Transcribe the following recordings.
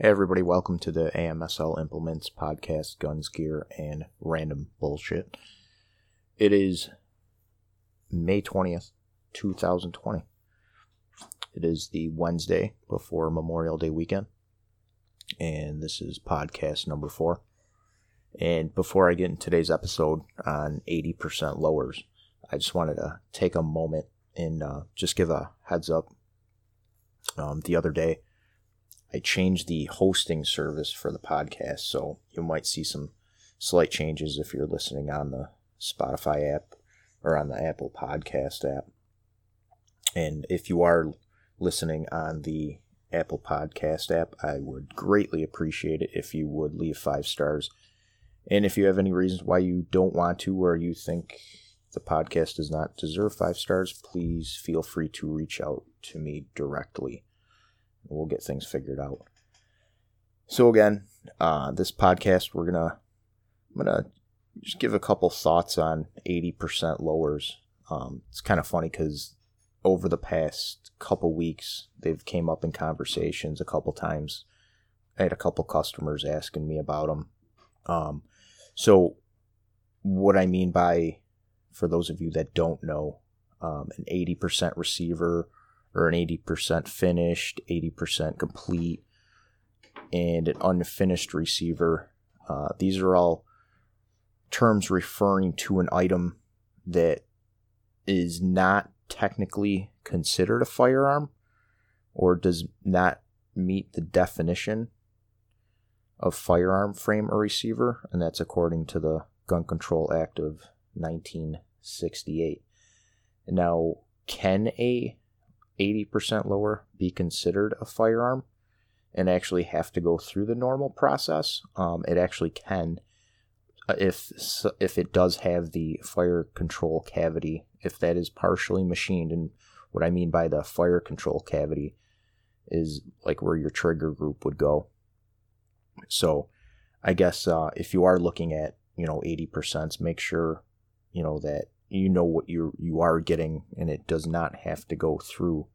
Hey everybody, welcome to the AMSL Implements podcast, guns, gear, and random bullshit. It is May 20th, 2020. It is the Wednesday before Memorial Day weekend, and this is podcast number four. And before I get into today's episode on 80% lowers, I just wanted to take a moment and uh, just give a heads up. Um, the other day, I changed the hosting service for the podcast, so you might see some slight changes if you're listening on the Spotify app or on the Apple Podcast app. And if you are listening on the Apple Podcast app, I would greatly appreciate it if you would leave five stars. And if you have any reasons why you don't want to or you think the podcast does not deserve five stars, please feel free to reach out to me directly we'll get things figured out. So again, uh, this podcast we're gonna I'm gonna just give a couple thoughts on 80% lowers. Um, it's kind of funny because over the past couple weeks they've came up in conversations a couple times. I had a couple customers asking me about them. Um, so what I mean by, for those of you that don't know, um, an 80% receiver or an 80% finished, 80% complete, and an unfinished receiver. Uh, these are all terms referring to an item that is not technically considered a firearm or does not meet the definition of firearm frame or receiver, and that's according to the Gun Control Act of 1968. Now, can a 80% lower be considered a firearm and actually have to go through the normal process. Um, it actually can uh, if if it does have the fire control cavity, if that is partially machined. And what I mean by the fire control cavity is like where your trigger group would go. So I guess uh, if you are looking at you know 80%, make sure you know that you know what you you are getting, and it does not have to go through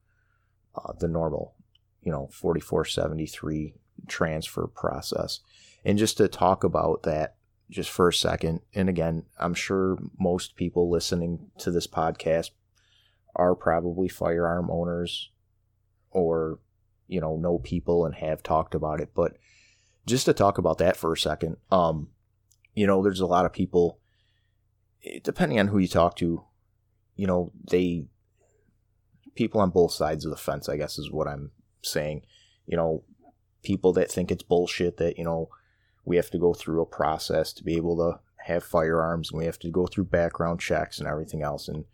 uh, the normal, you know, 4473 transfer process. And just to talk about that just for a second, and again, I'm sure most people listening to this podcast are probably firearm owners or you know know people and have talked about it but just to talk about that for a second um you know there's a lot of people depending on who you talk to, you know, they people on both sides of the fence, I guess is what I'm saying. You know, people that think it's bullshit that, you know, we have to go through a process to be able to have firearms and we have to go through background checks and everything else and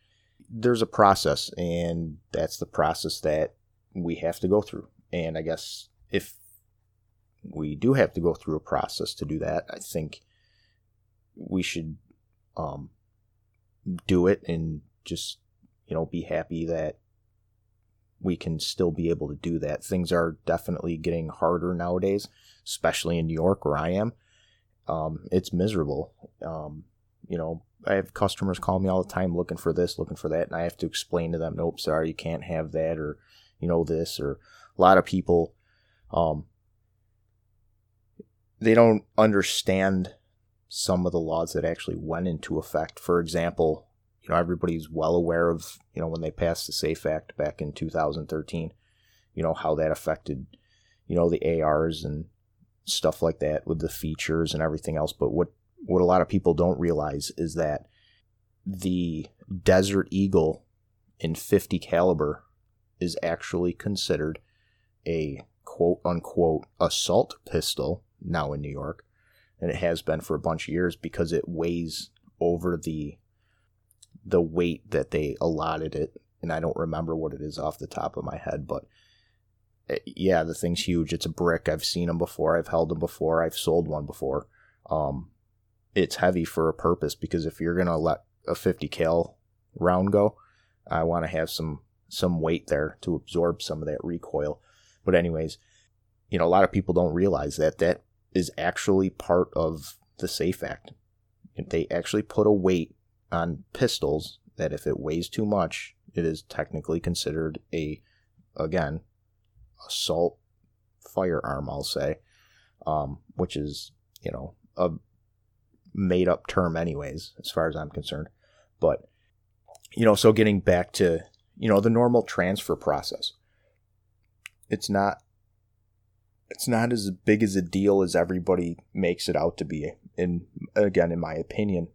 there's a process and that's the process that we have to go through. And I guess if we do have to go through a process to do that, I think we should um, do it and just you know be happy that we can still be able to do that. Things are definitely getting harder nowadays, especially in New York where I am. Um, it's miserable. Um, you know, I have customers call me all the time looking for this, looking for that, and I have to explain to them, nope, sorry, you can't have that, or you know this, or a lot of people, um, they don't understand some of the laws that actually went into effect. For example, you know, everybody's well aware of, you know, when they passed the SAFE Act back in 2013, you know, how that affected, you know, the ARs and stuff like that with the features and everything else. But what, what a lot of people don't realize is that the Desert Eagle in 50 caliber is actually considered a quote unquote assault pistol now in New York and it has been for a bunch of years because it weighs over the the weight that they allotted it. And I don't remember what it is off the top of my head but it, eh, yeah the thing's huge. It's a brick. I've seen them before. I've held them before. I've sold one before. Um it's heavy for a purpose because if you're going to let a 50 cal round go I want to have some some weight there to absorb some of that recoil. But anyways you know a lot of people don't realize that that is actually part of the SAFE Act. They actually put a weight on pistols that if it weighs too much, it is technically considered a, again, assault firearm, I'll say, um, which is, you know, a made up term, anyways, as far as I'm concerned. But, you know, so getting back to, you know, the normal transfer process, it's not. It's not as big as a deal as everybody makes it out to be. And again, in my opinion,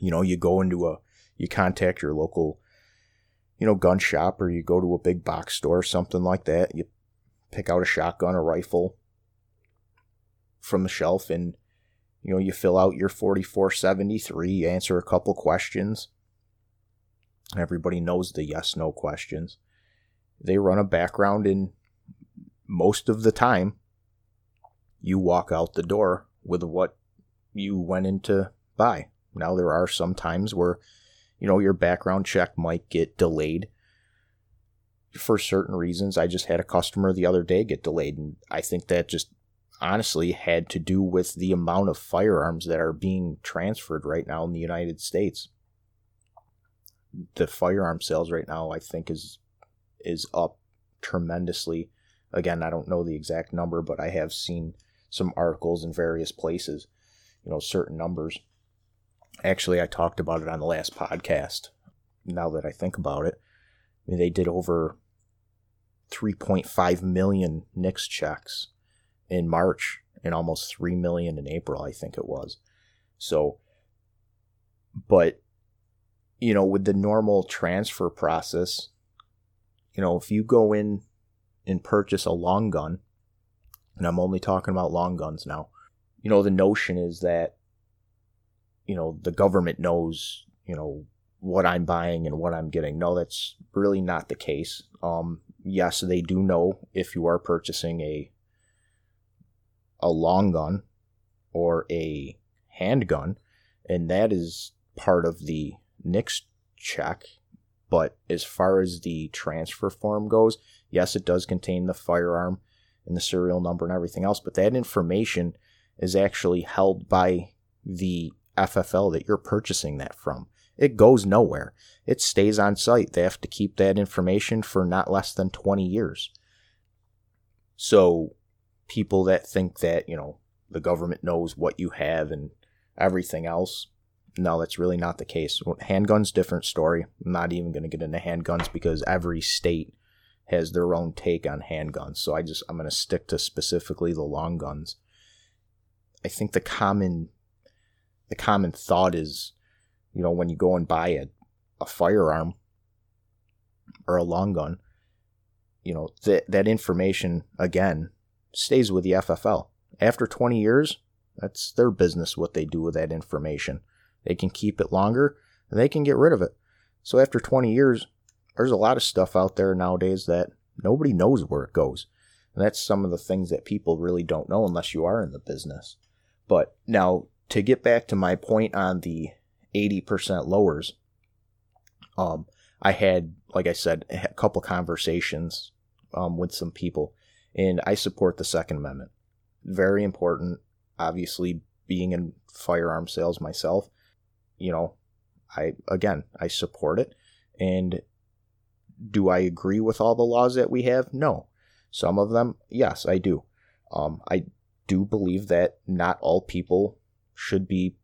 you know, you go into a, you contact your local you know, gun shop or you go to a big box store, or something like that. You pick out a shotgun, a rifle from the shelf, and you know, you fill out your 4473, you answer a couple questions. Everybody knows the yes no questions. They run a background, and most of the time, you walk out the door with what you went in to buy. Now, there are some times where you know, your background check might get delayed for certain reasons. I just had a customer the other day get delayed, and I think that just honestly had to do with the amount of firearms that are being transferred right now in the United States. The firearm sales right now, I think, is is up tremendously. Again, I don't know the exact number, but I have seen some articles in various places, you know, certain numbers. Actually, I talked about it on the last podcast. Now that I think about it, I mean, they did over 3.5 million NICS checks in March and almost 3 million in April, I think it was. So, but, you know, with the normal transfer process, you know, if you go in and purchase a long gun, and I'm only talking about long guns now, you know, the notion is that you know the government knows you know what I'm buying and what I'm getting. No, that's really not the case. Um, yes, they do know if you are purchasing a a long gun or a handgun, and that is part of the NICS check. But as far as the transfer form goes, yes, it does contain the firearm and the serial number and everything else, but that information is actually held by the FFL that you're purchasing that from. It goes nowhere. It stays on site. They have to keep that information for not less than 20 years. So, people that think that, you know, the government knows what you have and everything else, no, that's really not the case. Handguns, different story. I'm not even going to get into handguns because every state has their own take on handguns. So I just I'm going to stick to specifically the long guns. I think the common the common thought is, you know, when you go and buy a, a firearm or a long gun, you know, that that information again stays with the FFL. After 20 years, that's their business what they do with that information. They can keep it longer, and they can get rid of it. So after 20 years, there's a lot of stuff out there nowadays that nobody knows where it goes. And that's some of the things that people really don't know unless you are in the business. But now to get back to my point on the 80% lowers, um, I had, like I said, a couple conversations um, with some people, and I support the Second Amendment. Very important. Obviously, being in firearm sales myself, you know, I again I support it. And do I agree with all the laws that we have? No. Some of them, yes, I do. Um, I do believe that not all people should be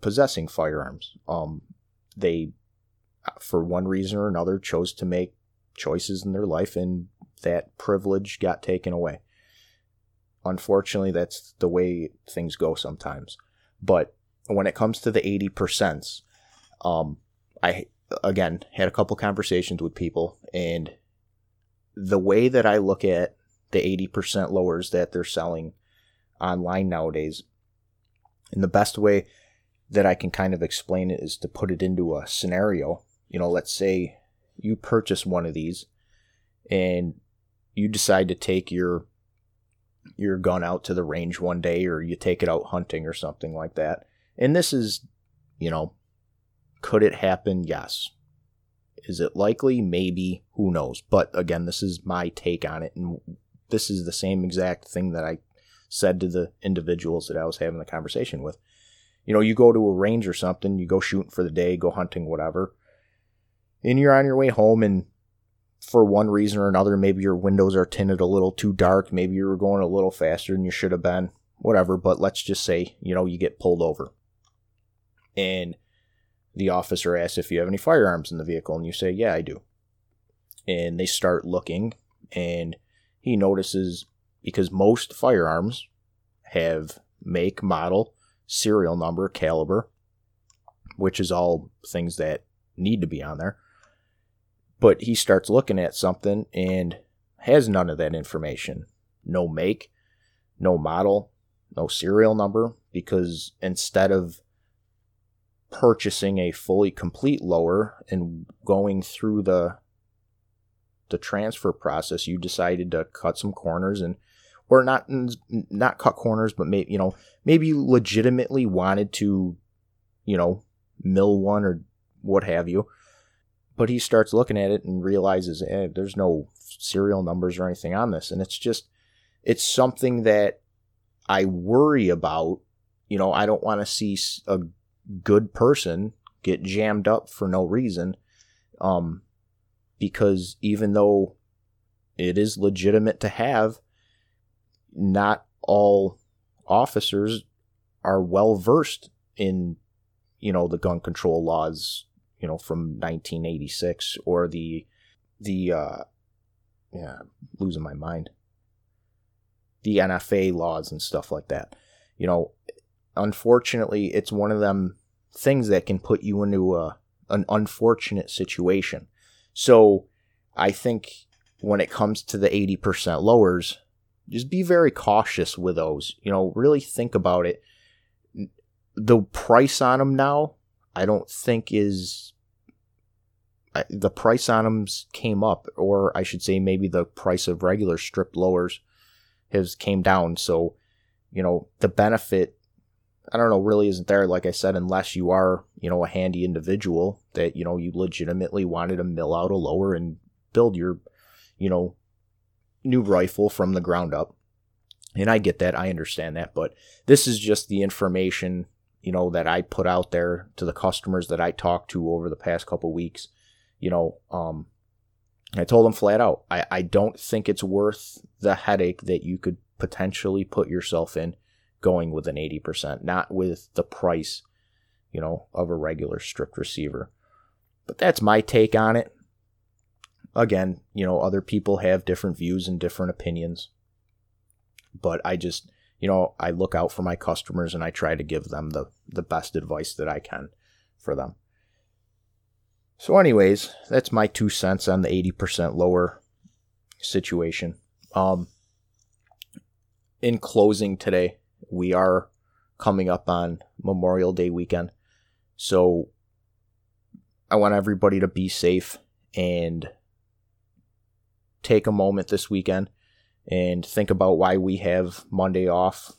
possessing firearms. Um, they, for one reason or another, chose to make choices in their life, and that privilege got taken away. Unfortunately, that's the way things go sometimes. But when it comes to the 80%, um, I, again, had a couple conversations with people, and the way that I look at the 80% lowers that they're selling online nowadays and the best way that I can kind of explain it is to put it into a scenario. You know, let's say you purchase one of these and you decide to take your your gun out to the range one day or you take it out hunting or something like that. And this is, you know, could it happen? Yes. Is it likely? Maybe. Who knows? But again, this is my take on it. And this is the same exact thing that I said to the individuals that I was having the conversation with. You know, you go to a range or something, you go shooting for the day, go hunting, whatever, and you're on your way home, and for one reason or another, maybe your windows are tinted a little too dark, maybe you were going a little faster than you should have been, whatever, but let's just say, you know, you get pulled over. And the officer asks if you have any firearms in the vehicle, and you say, Yeah, I do. And they start looking, and he notices because most firearms have make, model, serial number, caliber, which is all things that need to be on there. But he starts looking at something and has none of that information. No make, no model, no serial number, because instead of purchasing a fully complete lower and going through the the transfer process, you decided to cut some corners and or not not cut corners, but maybe you know maybe you legitimately wanted to, you know, mill one or what have you. But he starts looking at it and realizes, eh, there's no serial numbers or anything on this, and it's just it's something that I worry about. You know, I don't want to see a good person get jammed up for no reason. Um, because even though it is legitimate to have, not all officers are well versed in you know the gun control laws you know from 1986 or the the uh yeah losing my mind the NFA laws and stuff like that you know unfortunately it's one of them things that can put you into a an unfortunate situation so i think when it comes to the 80% lowers just be very cautious with those. You know, really think about it. The price on them now, I don't think is the price on them came up, or I should say, maybe the price of regular strip lowers has came down. So, you know, the benefit, I don't know, really isn't there. Like I said, unless you are, you know, a handy individual that you know you legitimately wanted to mill out a lower and build your, you know, new rifle from the ground up. And I get that, I understand that, but this is just the information, you know, that I put out there to the customers that I talked to over the past couple weeks. You know, um, I told them flat out, I, I don't think it's worth the headache that you could potentially put yourself in going with an 80%, not with the price, you know, of a regular stripped receiver. But that's my take on it again, you know, other people have different views and different opinions. But I just, you know, I look out for my customers and I try to give them the, the best advice that I can for them. So, anyways, that's my two cents on the 80% lower situation. Um, in closing today, we are coming up on Memorial Day weekend. So, I want everybody to be safe and take a moment this weekend and think about why we have Monday off.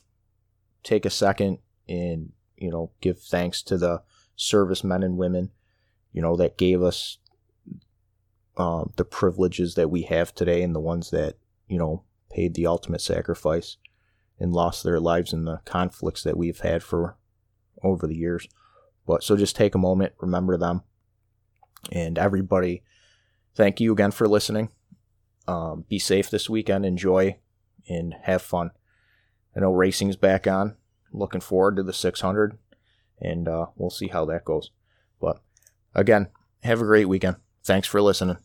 Take a second and, you know, give thanks to the servicemen and women, you know, that gave us um, the privileges that we have today and the ones that, you know, paid the ultimate sacrifice and lost their lives in the conflicts that we've had for over the years. But so just take a moment, remember them. And everybody, thank you again for listening. Um, be safe this weekend. Enjoy and have fun. I know racing's back on. Looking forward to the 600, and uh, we'll see how that goes. But again, have a great weekend. Thanks for listening.